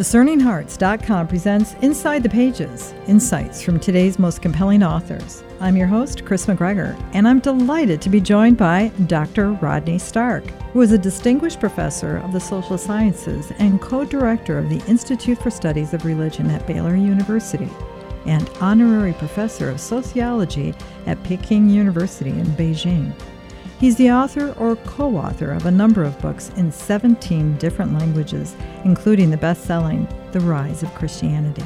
DiscerningHearts.com presents Inside the Pages Insights from today's most compelling authors. I'm your host, Kris McGregor, and I'm delighted to be joined by Dr. Rodney Stark, who is a distinguished professor of the social sciences and co director of the Institute for Studies of Religion at Baylor University and honorary professor of sociology at Peking University in Beijing. He's the author or co author of a number of books in 17 different languages, including the best selling The Rise of Christianity.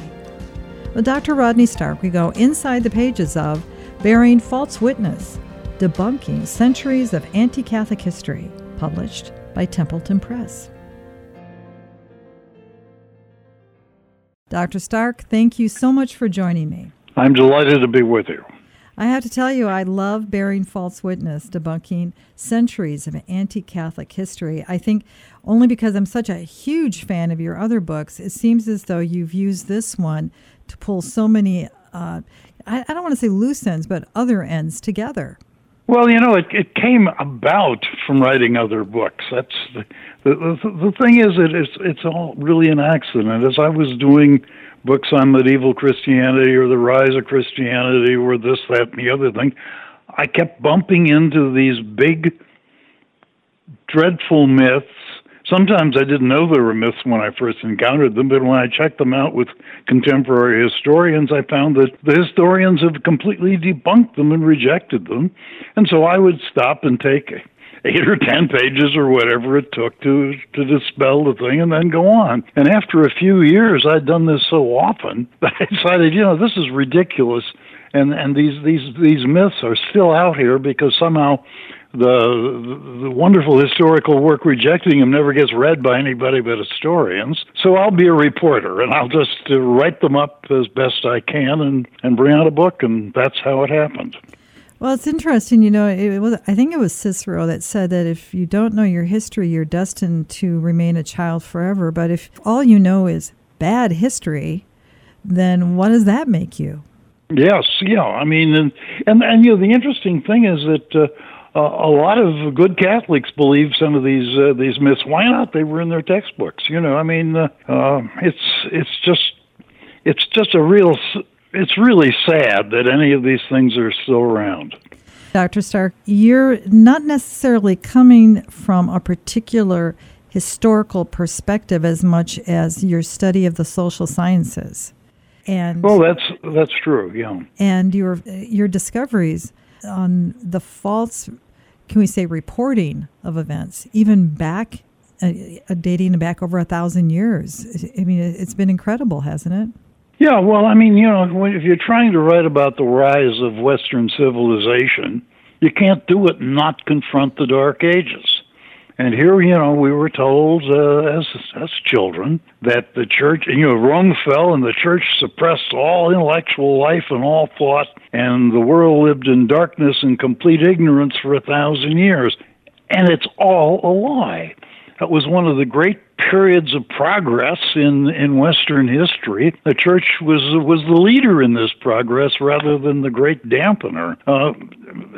With Dr. Rodney Stark, we go inside the pages of Bearing False Witness Debunking Centuries of Anti Catholic History, published by Templeton Press. Dr. Stark, thank you so much for joining me. I'm delighted to be with you. I have to tell you, I love bearing false witness, debunking centuries of anti Catholic history. I think only because I'm such a huge fan of your other books, it seems as though you've used this one to pull so many, uh, I, I, don't want to say loose ends, but other ends together. Well, you know, it, it came about from writing other books. That's the, the, the, the thing is, it, it's, it's all really an accident. As I was doing books on medieval Christianity or the rise of Christianity or this, that, and the other thing, I kept bumping into these big, dreadful myths. Sometimes I didn't know they were myths when I first encountered them, but when I checked them out with contemporary historians, I found that the historians have completely debunked them and rejected them. And so I would stop and take eight or ten pages or whatever it took to to dispel the thing and then go on. And after a few years, I'd done this so often that I decided, you know, this is ridiculous. And and these these these myths are still out here because somehow the the wonderful historical work rejecting them never gets read by anybody but historians. So I'll be a reporter and I'll just uh, write them up as best I can and and bring out a book and that's how it happened. Well, it's interesting. You know, it was I think it was Cicero that said that if you don't know your history, you're destined to remain a child forever. But if all you know is bad history, then what does that make you? Yes, yeah. I mean, and and, and you know, the interesting thing is that. Uh, a lot of good Catholics believe some of these uh, these myths. Why not? They were in their textbooks. You know, I mean, uh, uh, it's it's just it's just a real it's really sad that any of these things are still around. Dr. Stark, you're not necessarily coming from a particular historical perspective as much as your study of the social sciences. And well, that's that's true. Yeah. And your your discoveries on the false, can we say, reporting of events, even back, uh, dating back over a thousand years. I mean, it's been incredible, hasn't it? Yeah, well, I mean, you know, if you're trying to write about the rise of Western civilization, you can't do it and not confront the Dark Ages. And here, you know, we were told uh, as as children that the church, you know, Rome fell and the church suppressed all intellectual life and all thought, and the world lived in darkness and complete ignorance for a thousand years. And it's all a lie. That was one of the great periods of progress in in Western history. The church was was the leader in this progress rather than the great dampener. Uh,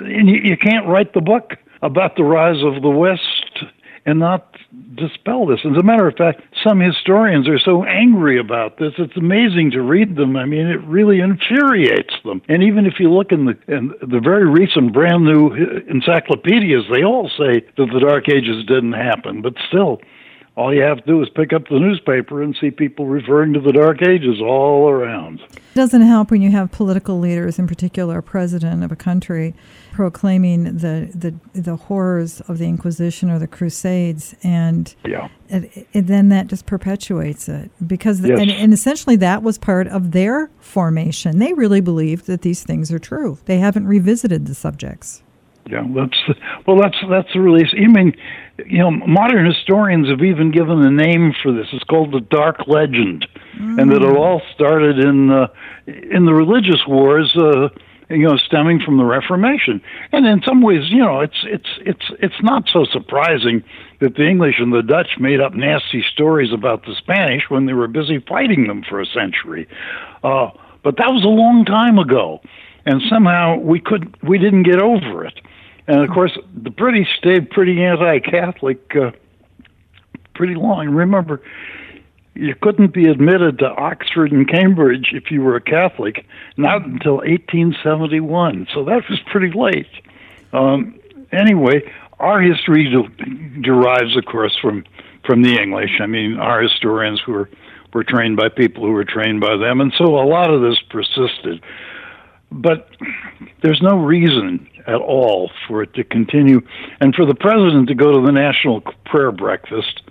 and you, you can't write the book about the rise of the West and not dispel this. As a matter of fact, some historians are so angry about this, it's amazing to read them. I mean, it really infuriates them. And even if you look in the in the very recent brand new encyclopedias, they all say that the Dark Ages didn't happen, but still all you have to do is pick up the newspaper and see people referring to the Dark Ages all around. It doesn't help when you have political leaders, in particular a president of a country, proclaiming the, the, the horrors of the Inquisition or the Crusades, and yeah. it, it, then that just perpetuates it. Because yes. and, and essentially that was part of their formation. They really believed that these things are true. They haven't revisited the subjects. Yeah, that's well. That's that's the really. I mean, you know, modern historians have even given a name for this. It's called the Dark Legend, mm. and that it all started in uh, in the religious wars. Uh, you know, stemming from the Reformation, and in some ways, you know, it's it's it's it's not so surprising that the English and the Dutch made up nasty stories about the Spanish when they were busy fighting them for a century. Uh, but that was a long time ago, and somehow we could we didn't get over it. And of course, the British stayed pretty anti-Catholic uh, pretty long. Remember, you couldn't be admitted to Oxford and Cambridge if you were a Catholic, not until 1871. So that was pretty late. Um, anyway, our history de- derives, of course, from from the English. I mean, our historians were were trained by people who were trained by them, and so a lot of this persisted. But there's no reason at all for it to continue, and for the president to go to the national prayer breakfast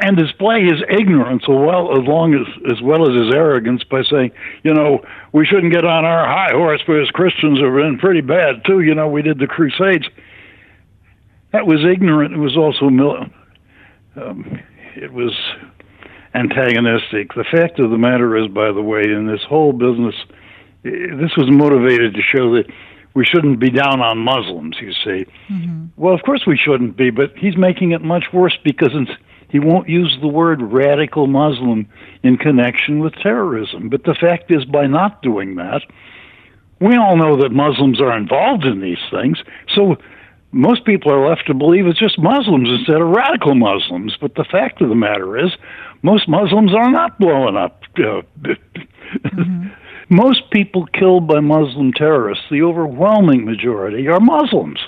and display his ignorance well as long as as well as his arrogance by saying, you know, we shouldn't get on our high horse because Christians have been pretty bad too. You know, we did the Crusades. That was ignorant. It was also um, it was antagonistic. The fact of the matter is, by the way, in this whole business, this was motivated to show that we shouldn't be down on Muslims. You see, mm-hmm. well, of course we shouldn't be, but he's making it much worse because it's he won't use the word radical Muslim in connection with terrorism. But the fact is, by not doing that, we all know that Muslims are involved in these things. So most people are left to believe it's just Muslims instead of radical Muslims. But the fact of the matter is, most Muslims are not blowing up. Uh, mm-hmm. Most people killed by Muslim terrorists, the overwhelming majority, are Muslims.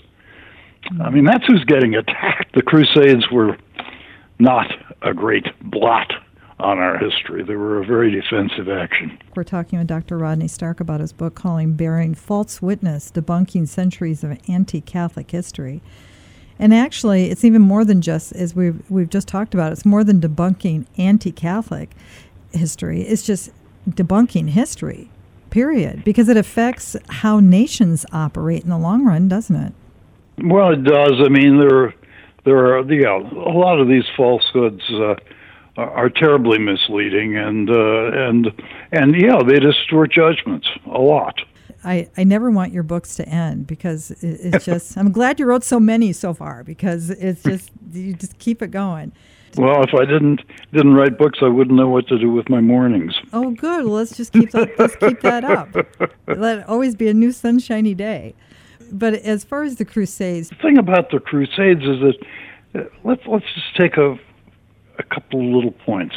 I mean, that's who's getting attacked. The Crusades were not a great blot on our history. They were a very defensive action. We're talking with Dr. Rodney Stark about his book calling Bearing False Witness Debunking Centuries of Anti Catholic History. And actually, it's even more than just, as we've, we've just talked about, it's more than debunking anti Catholic history. It's just debunking history, period, because it affects how nations operate in the long run, doesn't it? Well, it does. I mean, there there are yeah a lot of these falsehoods uh, are terribly misleading and uh, and and yeah they distort judgments a lot. I, I never want your books to end because it, it's just I'm glad you wrote so many so far because it's just you just keep it going. Well, if I didn't didn't write books, I wouldn't know what to do with my mornings. Oh, good. Well, let's just keep that, let's keep that up. Let it always be a new sunshiny day but as far as the Crusades, the thing about the Crusades is that uh, let's let's just take a a couple of little points.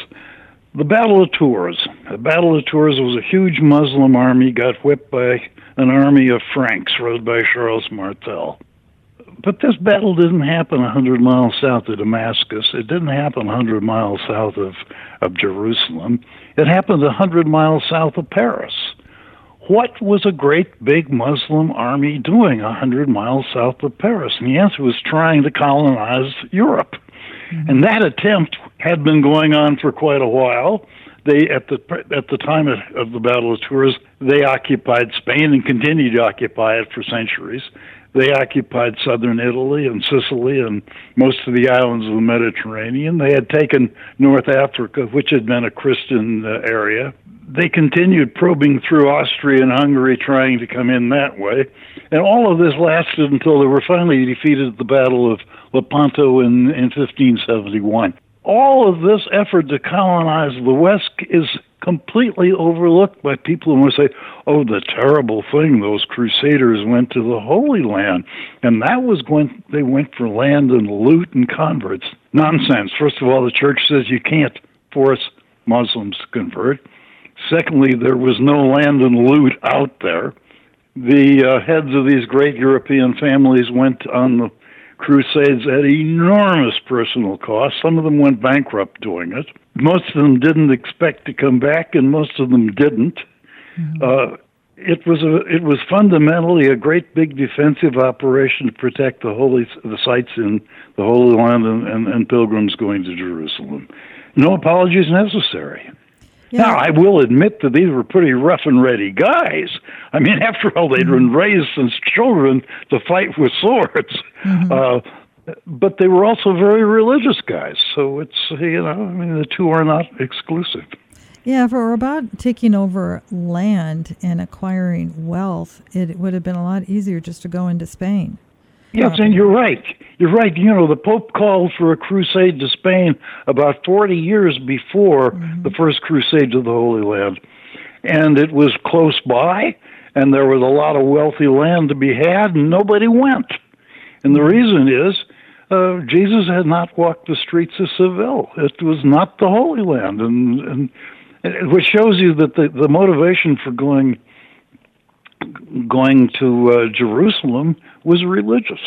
The Battle of Tours. The Battle of Tours was a huge Muslim army got whipped by an army of Franks ruled by Charles Martel. But this battle didn't happen 100 miles south of Damascus. It didn't happen 100 miles south of, of Jerusalem. It happened 100 miles south of Paris what was a great big Muslim army doing a hundred miles south of Paris? And the answer was trying to colonize Europe. Mm-hmm. And that attempt had been going on for quite a while. They at the at the time of, of the Battle of Tours, they occupied Spain and continued to occupy it for centuries. They occupied southern Italy and Sicily and most of the islands of the Mediterranean. They had taken North Africa, which had been a Christian uh, area, they continued probing through Austria and Hungary, trying to come in that way. And all of this lasted until they were finally defeated at the Battle of Lepanto in, in 1571. All of this effort to colonize the West is completely overlooked by people who say, oh, the terrible thing, those crusaders went to the Holy Land. And that was when they went for land and loot and converts. Nonsense. First of all, the church says you can't force Muslims to convert. Secondly, there was no land and loot out there. The uh, heads of these great European families went on the crusades at enormous personal cost. Some of them went bankrupt doing it. Most of them didn't expect to come back, and most of them didn't. Mm-hmm. Uh, it was a, it was fundamentally a great big defensive operation to protect the holy the sites in the Holy Land and, and, and pilgrims going to Jerusalem. No apologies necessary. Yeah. Now, I will admit that these were pretty rough and ready guys. I mean, after all, they'd mm-hmm. been raised since children to fight with swords. Mm-hmm. Uh, but they were also very religious guys. So it's, you know, I mean, the two are not exclusive. Yeah, for about taking over land and acquiring wealth, it would have been a lot easier just to go into Spain. Yes, and you're right. You're right. You know, the Pope called for a crusade to Spain about 40 years before mm-hmm. the first crusade to the Holy Land. And it was close by, and there was a lot of wealthy land to be had, and nobody went. And the reason is uh, Jesus had not walked the streets of Seville. It was not the Holy Land, and, and which shows you that the, the motivation for going going to uh, Jerusalem was religious.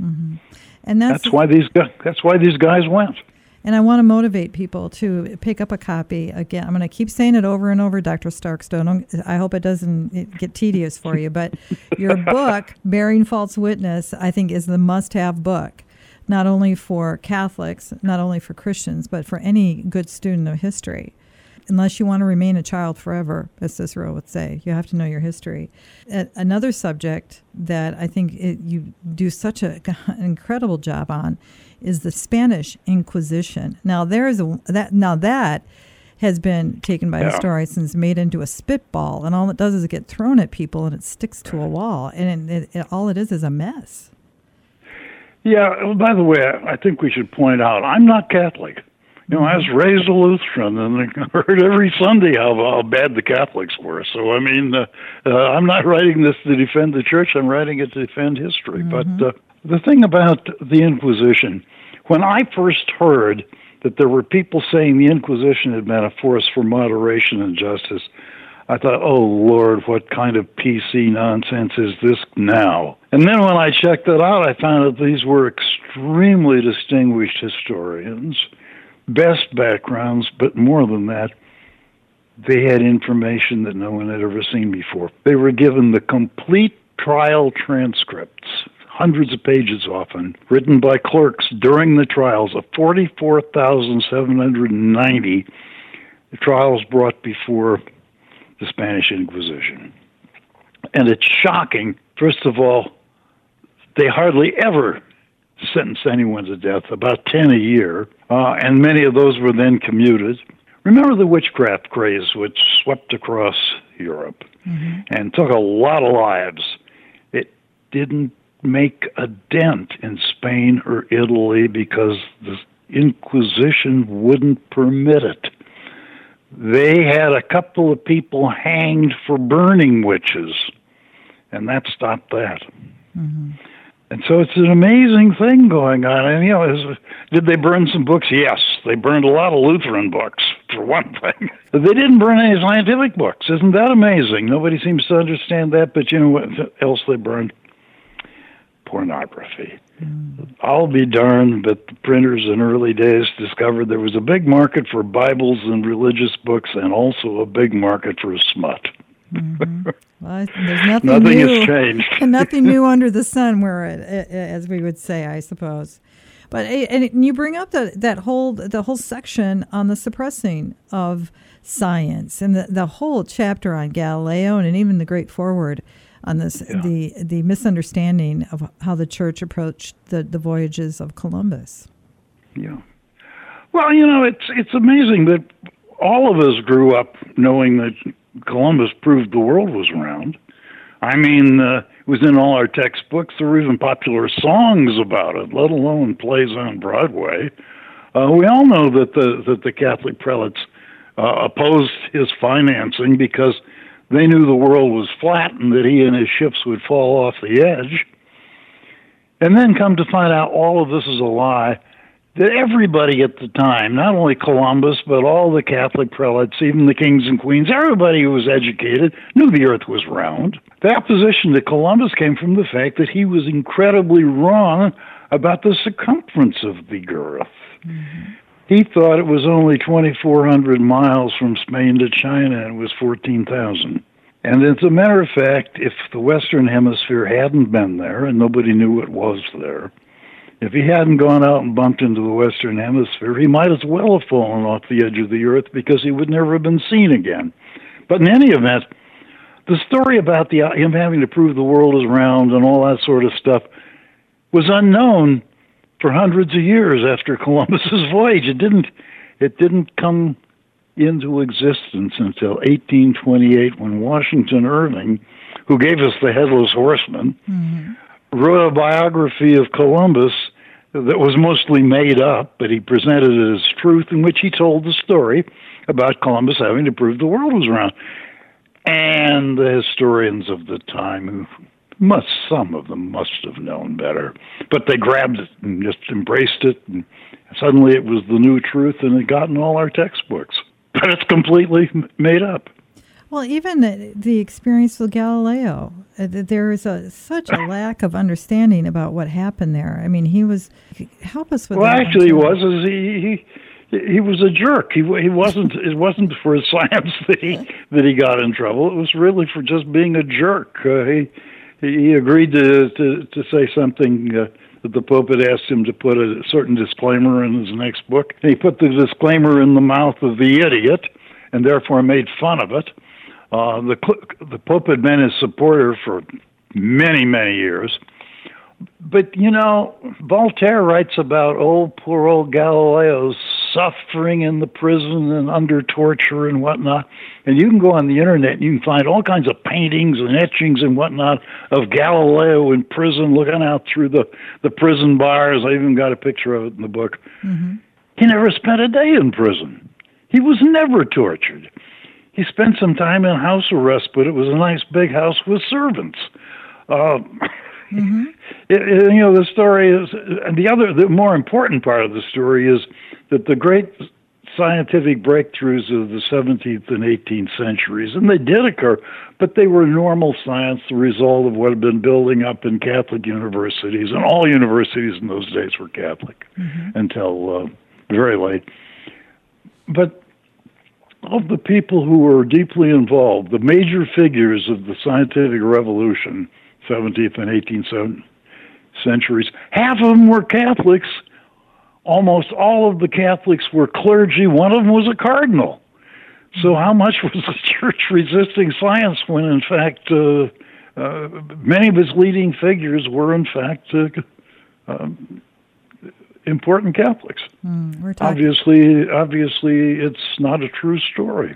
Mm-hmm. And that's, that's why these guys, that's why these guys went. And I want to motivate people to pick up a copy. Again, I'm going to keep saying it over and over, Dr. Starkstone. I hope it doesn't get tedious for you, but your book, Bearing False Witness, I think is the must have book, not only for Catholics, not only for Christians, but for any good student of history unless you want to remain a child forever, as Cicero would say. You have to know your history. Another subject that I think it, you do such a, an incredible job on is the Spanish Inquisition. Now there is a that now that has been taken by yeah. historians made into a spitball, and all it does is get thrown at people and it sticks to a wall, and it, it, all it is is a mess. Yeah. By the way, I think we should point out I'm not Catholic. You know, I was raised a Lutheran, and I heard every Sunday how, how bad the Catholics were. So, I mean, uh, uh, I'm not writing this to defend the church. I'm writing it to defend history. Mm-hmm. But uh, the thing about the Inquisition, when I first heard that there were people saying the Inquisition had been a force for moderation and justice, I thought, oh Lord, what kind of PC nonsense is this now? And then when I checked it out, I found that these were extremely distinguished historians best backgrounds, but more than that, they had information that no one had ever seen before. They were given the complete trial transcripts, hundreds of pages often, written by clerks during the trials of 44,790 trials brought before the Spanish Inquisition. And it's shocking, first of all, they hardly ever sentence anyone to death, about 10 a year, uh, and many of those were then commuted. Remember the witchcraft craze which swept across Europe mm-hmm. and took a lot of lives. It didn't make a dent in Spain or Italy because the Inquisition wouldn't permit it. They had a couple of people hanged for burning witches, and that stopped that. Mm-hmm. And so it's an amazing thing going on. And, you know, is, did they burn some books? Yes. They burned a lot of Lutheran books, for one thing. But they didn't burn any scientific books. Isn't that amazing? Nobody seems to understand that. But you know what else they burned? Pornography. Mm. I'll be darned, but the printers in early days discovered there was a big market for Bibles and religious books and also a big market for smut. Mm-hmm. Well, there's nothing, nothing new, has changed. nothing new under the sun, where it, as we would say, I suppose. But and you bring up that that whole the whole section on the suppressing of science and the, the whole chapter on Galileo and even the great forward on this yeah. the the misunderstanding of how the church approached the, the voyages of Columbus. Yeah. Well, you know, it's it's amazing that all of us grew up knowing that Columbus proved the world was round. I mean, uh, it was in all our textbooks. There were even popular songs about it, let alone plays on Broadway. Uh, we all know that the that the Catholic prelates uh, opposed his financing because they knew the world was flat and that he and his ships would fall off the edge. And then come to find out all of this is a lie that everybody at the time, not only Columbus, but all the Catholic prelates, even the kings and queens, everybody who was educated knew the earth was round. The opposition to Columbus came from the fact that he was incredibly wrong about the circumference of the earth. Mm-hmm. He thought it was only 2,400 miles from Spain to China and it was 14,000. And as a matter of fact, if the Western Hemisphere hadn't been there and nobody knew it was there, if he hadn't gone out and bumped into the Western Hemisphere, he might as well have fallen off the edge of the Earth because he would never have been seen again. But in any event, the story about the, him having to prove the world is round and all that sort of stuff was unknown for hundreds of years after Columbus's voyage. It didn't it didn't come into existence until 1828 when Washington Irving, who gave us the Headless Horseman, mm-hmm wrote a biography of Columbus that was mostly made up, but he presented it as truth, in which he told the story about Columbus having to prove the world was round. And the historians of the time who must some of them must have known better, but they grabbed it and just embraced it, and suddenly it was the new truth, and it got in all our textbooks. But it's completely made up. Well, even the experience with Galileo, uh, there is a such a lack of understanding about what happened there. I mean, he was help us with. That. Well, actually, he was. Is he, he he was a jerk. He he wasn't. It wasn't for his science that he that he got in trouble. It was really for just being a jerk. Uh, he he agreed to to to say something. Uh, that the Pope had asked him to put a certain disclaimer in his next book. And he put the disclaimer in the mouth of the idiot, and therefore made fun of it. Uh, the the Pope had been his supporter for many many years, but you know Voltaire writes about old poor old Galileo suffering in the prison and under torture and whatnot. And you can go on the internet and you can find all kinds of paintings and etchings and whatnot of Galileo in prison looking out through the, the prison bars. I even got a picture of it in the book. Mm-hmm. He never spent a day in prison. He was never tortured he spent some time in house arrest, but it was a nice big house with servants. Uh, mm-hmm. it, it, you know, the story is, and the other, the more important part of the story is that the great scientific breakthroughs of the 17th and 18th centuries, and they did occur, but they were normal science, the result of what had been building up in Catholic universities, and all universities in those days were Catholic mm-hmm. until uh, very late. But of the people who were deeply involved, the major figures of the scientific revolution, 17th and 18th centuries, half of them were Catholics. Almost all of the Catholics were clergy. One of them was a cardinal. So, how much was the church resisting science when, in fact, uh, uh, many of its leading figures were, in fact, uh, um, important Catholics. Mm, obviously, obviously, it's not a true story.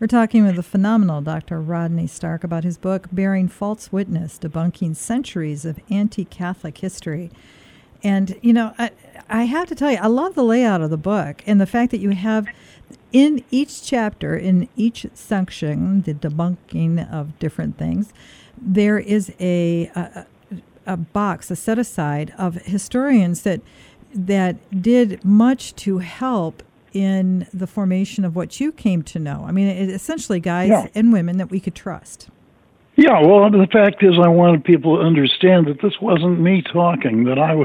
We're talking with the phenomenal Dr. Rodney Stark about his book, Bearing False Witness Debunking Centuries of Anti Catholic History. And, you know, I, I have to tell you, I love the layout of the book and the fact that you have in each chapter, in each section, the debunking of different things, there is a, a, a box, a set aside of historians that that did much to help in the formation of what you came to know. I mean, it, essentially, guys yeah. and women that we could trust. Yeah, well, the fact is, I wanted people to understand that this wasn't me talking. That I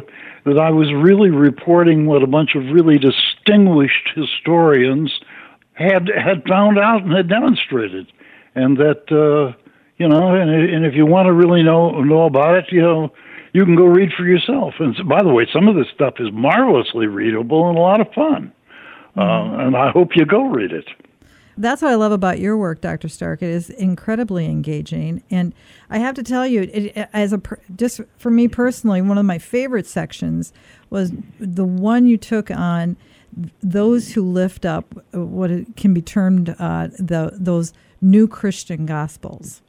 that I was really reporting what a bunch of really distinguished historians had had found out and had demonstrated, and that uh, you know, and, and if you want to really know know about it, you know, you can go read for yourself. And so, by the way, some of this stuff is marvelously readable and a lot of fun. Uh, mm-hmm. Uh, and I hope you go read it. That's what I love about your work, Dr. Stark. It is incredibly engaging, and I have to tell you, it, as a just for me personally, one of my favorite sections was the one you took on those who lift up what can be termed uh, the those new Christian gospels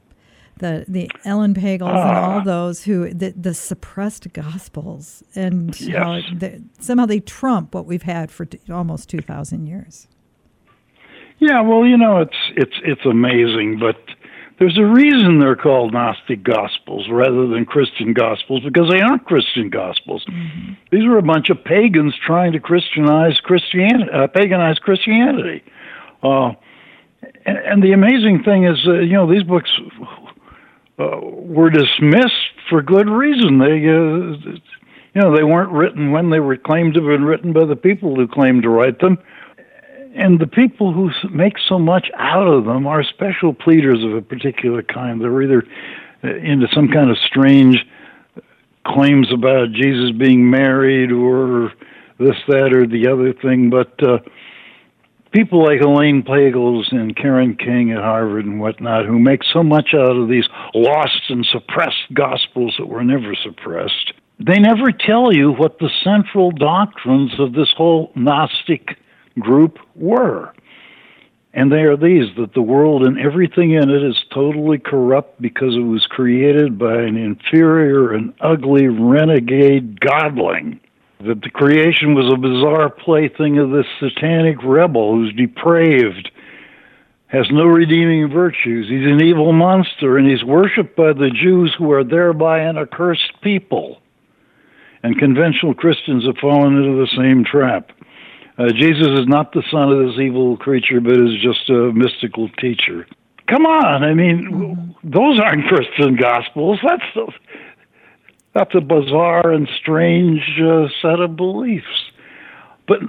the the Elaine Pagels and all ah. those who the, the suppressed gospels and yes. they, somehow they trump what we've had for t- almost two thousand years. Yeah, well, you know, it's it's it's amazing, but there's a reason they're called Gnostic Gospels rather than Christian Gospels because they aren't Christian Gospels. Mm-hmm. These were a bunch of pagans trying to Christianize Christianity, uh, paganize Christianity. Uh, and, and, the amazing thing is, uh, you know, these books uh, were dismissed for good reason. They, uh, you know, they weren't written when they were claimed to have been written by the people who claimed to write them. And the people who make so much out of them are special pleaders of a particular kind. They're either uh, into some kind of strange claims about Jesus being married or this, that, or the other thing, but uh, people like Elaine Pagels and Karen King at Harvard and whatnot, who make so much out of these lost and suppressed gospels that were never suppressed, they never tell you what the central doctrines of this whole Gnostic group were. And they are these that the world and everything in it is totally corrupt because it was created by an inferior and ugly renegade godling that the creation was a bizarre plaything of this satanic rebel who's depraved has no redeeming virtues. He's an evil monster, and he's worshipped by the Jews who are thereby an accursed people. And conventional Christians have fallen into the same trap. Uh, Jesus is not the son of this evil creature, but is just a mystical teacher. Come on, I mean, mm-hmm. those aren't Christian gospels. That's the, that's a bizarre and strange uh, set of beliefs. But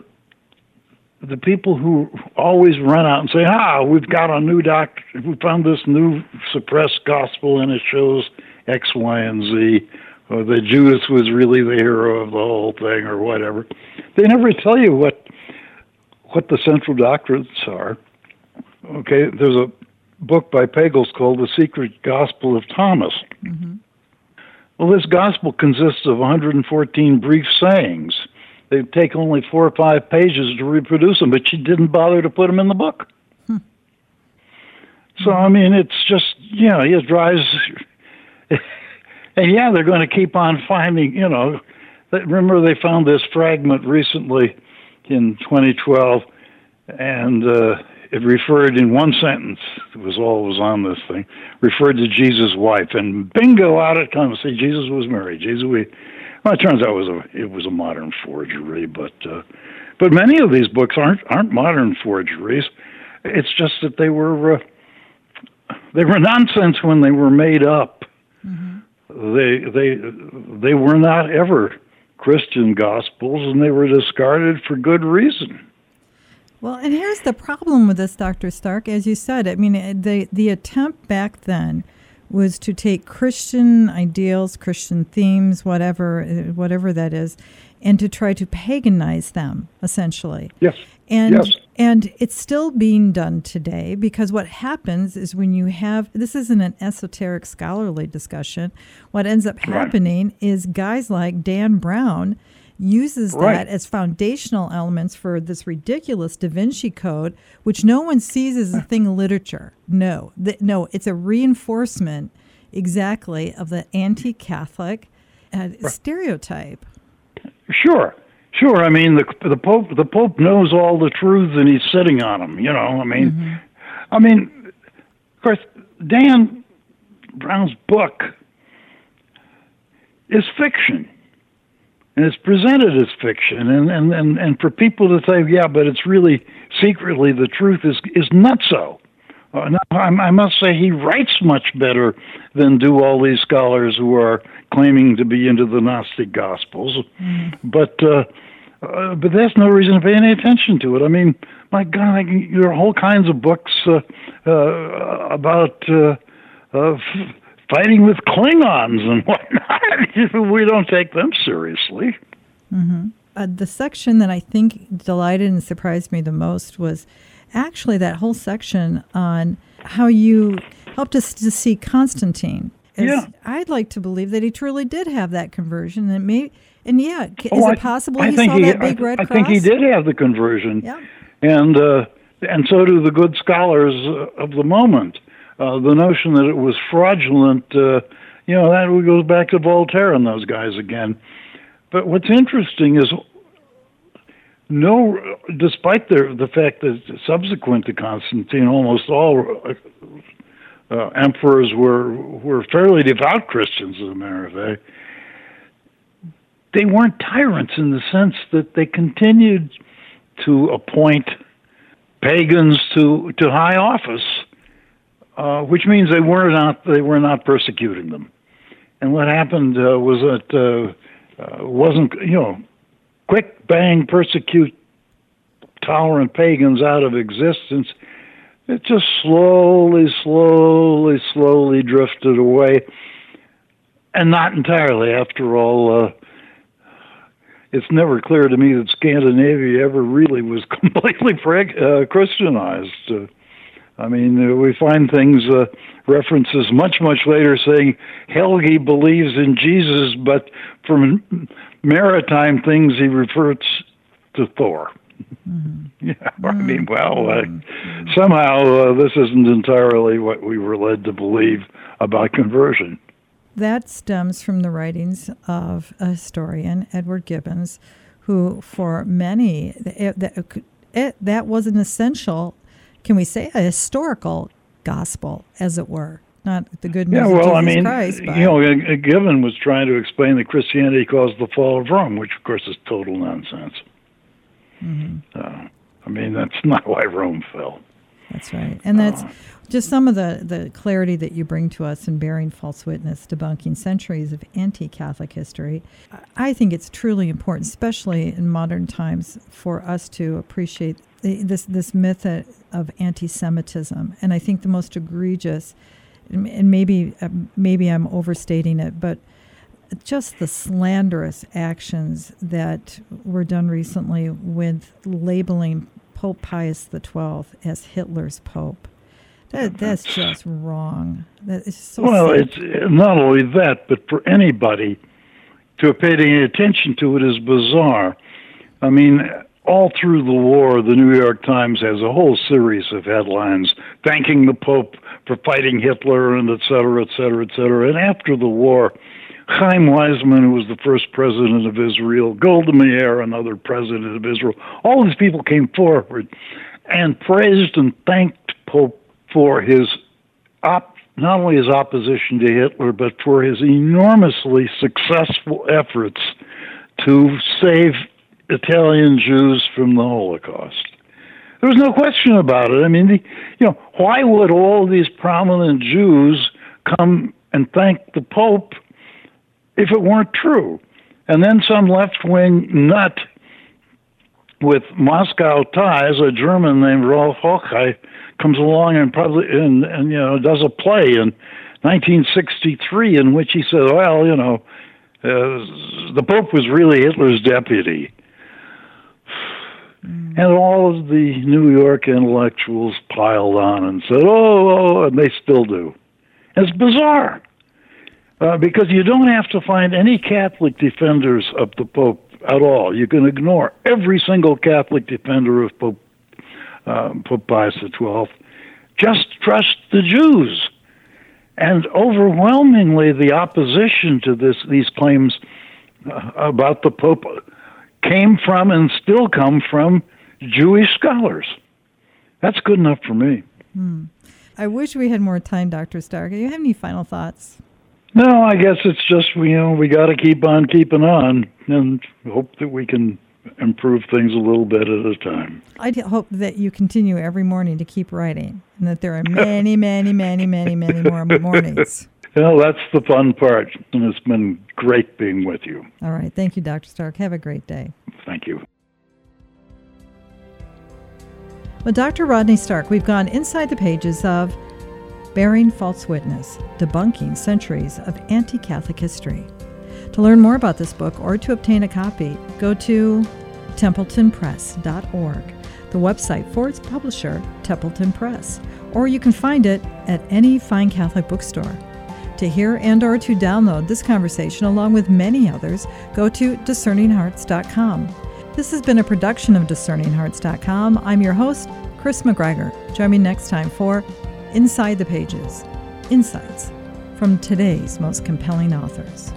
the people who always run out and say, "Ah, we've got a new doctor. We found this new suppressed gospel, and it shows X, Y, and Z." Or that Judas was really the hero of the whole thing, or whatever. They never tell you what what the central doctrines are. Okay, there's a book by Pagels called The Secret Gospel of Thomas. Mm-hmm. Well, this gospel consists of 114 brief sayings. They take only four or five pages to reproduce them, but she didn't bother to put them in the book. Hmm. So, I mean, it's just, you know, it drives. and yeah, they're going to keep on finding, you know. Remember, they found this fragment recently in 2012, and uh, it referred in one sentence, it was all was on this thing, referred to Jesus' wife, and bingo, out it comes. See, Jesus was married. Jesus, we, well, it turns out it was a it was a modern forgery, but uh, but many of these books aren't aren't modern forgeries. It's just that they were uh, they were nonsense when they were made up. Mm-hmm. They they they were not ever Christian gospels, and they were discarded for good reason. Well, and here's the problem with this, Dr. Stark. As you said, I mean, the the attempt back then was to take Christian ideals, Christian themes, whatever uh, whatever that is, and to try to paganize them, essentially. Yes. And yes. and it's still being done today because what happens is when you have this isn't an esoteric scholarly discussion. What ends up happening right. is guys like Dan Brown uses right. that as foundational elements for this ridiculous Da Vinci Code, which no one sees as a thing of literature. No, no, it's a reinforcement exactly of the anti-Catholic uh, right. stereotype. Sure, sure. I mean, the the Pope the Pope knows all the truths, and he's sitting on them. You know, I mean, mm-hmm. I mean, of course, Dan Brown's book is fiction and it's presented as fiction and, and, and, and for people to say yeah but it's really secretly the truth is is not so uh, I must say he writes much better than do all these scholars who are claiming to be into the Gnostic Gospels. Mm. But uh, uh, but that's no reason to pay any attention to it. I mean, my God, there are all kinds of books uh, uh, about uh, fighting with Klingons and whatnot. we don't take them seriously. Mm-hmm. Uh, the section that I think delighted and surprised me the most was actually that whole section on how you helped us to see Constantine. As yeah. I'd like to believe that he truly did have that conversion, and maybe, and yeah, is oh, it possible I, I he saw he, that big I, red I cross? I think he did have the conversion. Yeah. And uh, and so do the good scholars of the moment uh, the notion that it was fraudulent, uh, you know, that goes back to Voltaire and those guys again. But what's interesting is no, despite the the fact that subsequent to Constantine, almost all uh, uh, emperors were were fairly devout Christians, as a matter of fact. They weren't tyrants in the sense that they continued to appoint pagans to to high office uh, which means they were not they were not persecuting them. And what happened uh, was that uh, uh, wasn't you know quick bang persecute tolerant pagans out of existence. It just slowly, slowly, slowly drifted away, and not entirely. After all, uh, it's never clear to me that Scandinavia ever really was completely uh, Christianized. I mean, uh, we find things, uh, references much, much later saying Helgi believes in Jesus, but from maritime things he refers to Thor. Mm-hmm. Yeah, mm-hmm. I mean, well, uh, mm-hmm. somehow uh, this isn't entirely what we were led to believe about conversion. That stems from the writings of a historian, Edward Gibbons, who, for many, that, that, that was an essential can we say, a historical gospel, as it were. Not the good news yeah, of well, Jesus I mean, Christ, but you know, Gibbon was trying to explain that Christianity caused the fall of Rome, which of course is total nonsense. Mm-hmm. Uh, I mean, that's not why Rome fell. That's right. And that's just some of the, the clarity that you bring to us in bearing false witness, debunking centuries of anti Catholic history. I think it's truly important, especially in modern times, for us to appreciate this, this myth of anti Semitism. And I think the most egregious, and maybe, uh, maybe I'm overstating it, but just the slanderous actions that were done recently with labeling Pope Pius XII as Hitler's Pope. That, that's just wrong. That is so well, sad. it's not only that, but for anybody to have paid any attention to it is bizarre. I mean, all through the war, the New York Times has a whole series of headlines thanking the Pope for fighting Hitler and et cetera, et cetera, et cetera. And after the war, Chaim Weizmann, who was the first president of Israel, Golda Meir, another president of Israel, all these people came forward and praised and thanked Pope for his op- not only his opposition to Hitler, but for his enormously successful efforts to save Italian Jews from the Holocaust. There was no question about it. I mean, the, you know, why would all these prominent Jews come and thank the Pope if it weren't true? And then some left wing nut with Moscow ties, a German named Rolf Hochhuth, comes along and probably and, and you know does a play in 1963 in which he said, "Well, you know, uh, the Pope was really Hitler's deputy." And all of the New York intellectuals piled on and said, "Oh, oh," and they still do. It's bizarre uh, because you don't have to find any Catholic defenders of the Pope at all. You can ignore every single Catholic defender of Pope um, Pope Pius XII. Just trust the Jews. And overwhelmingly, the opposition to this these claims uh, about the Pope came from and still come from Jewish scholars. That's good enough for me. Hmm. I wish we had more time, Dr. Stark. Do you have any final thoughts? No, I guess it's just you know we got to keep on keeping on and hope that we can improve things a little bit at a time. I hope that you continue every morning to keep writing, and that there are many, many, many, many, many more mornings. Well, that's the fun part, and it's been great being with you. All right, thank you, Dr. Stark. Have a great day. Thank With Dr. Rodney Stark, we've gone inside the pages of Bearing False Witness Debunking Centuries of Anti Catholic History. To learn more about this book or to obtain a copy, go to templetonpress.org, the website for its publisher, Templeton Press, or you can find it at any fine Catholic bookstore. To hear and or to download this conversation along with many others, go to discerninghearts.com. This has been a production of discerninghearts.com. I'm your host, Kris McGregor. Join me next time for Inside the Pages Insights from today's most compelling authors.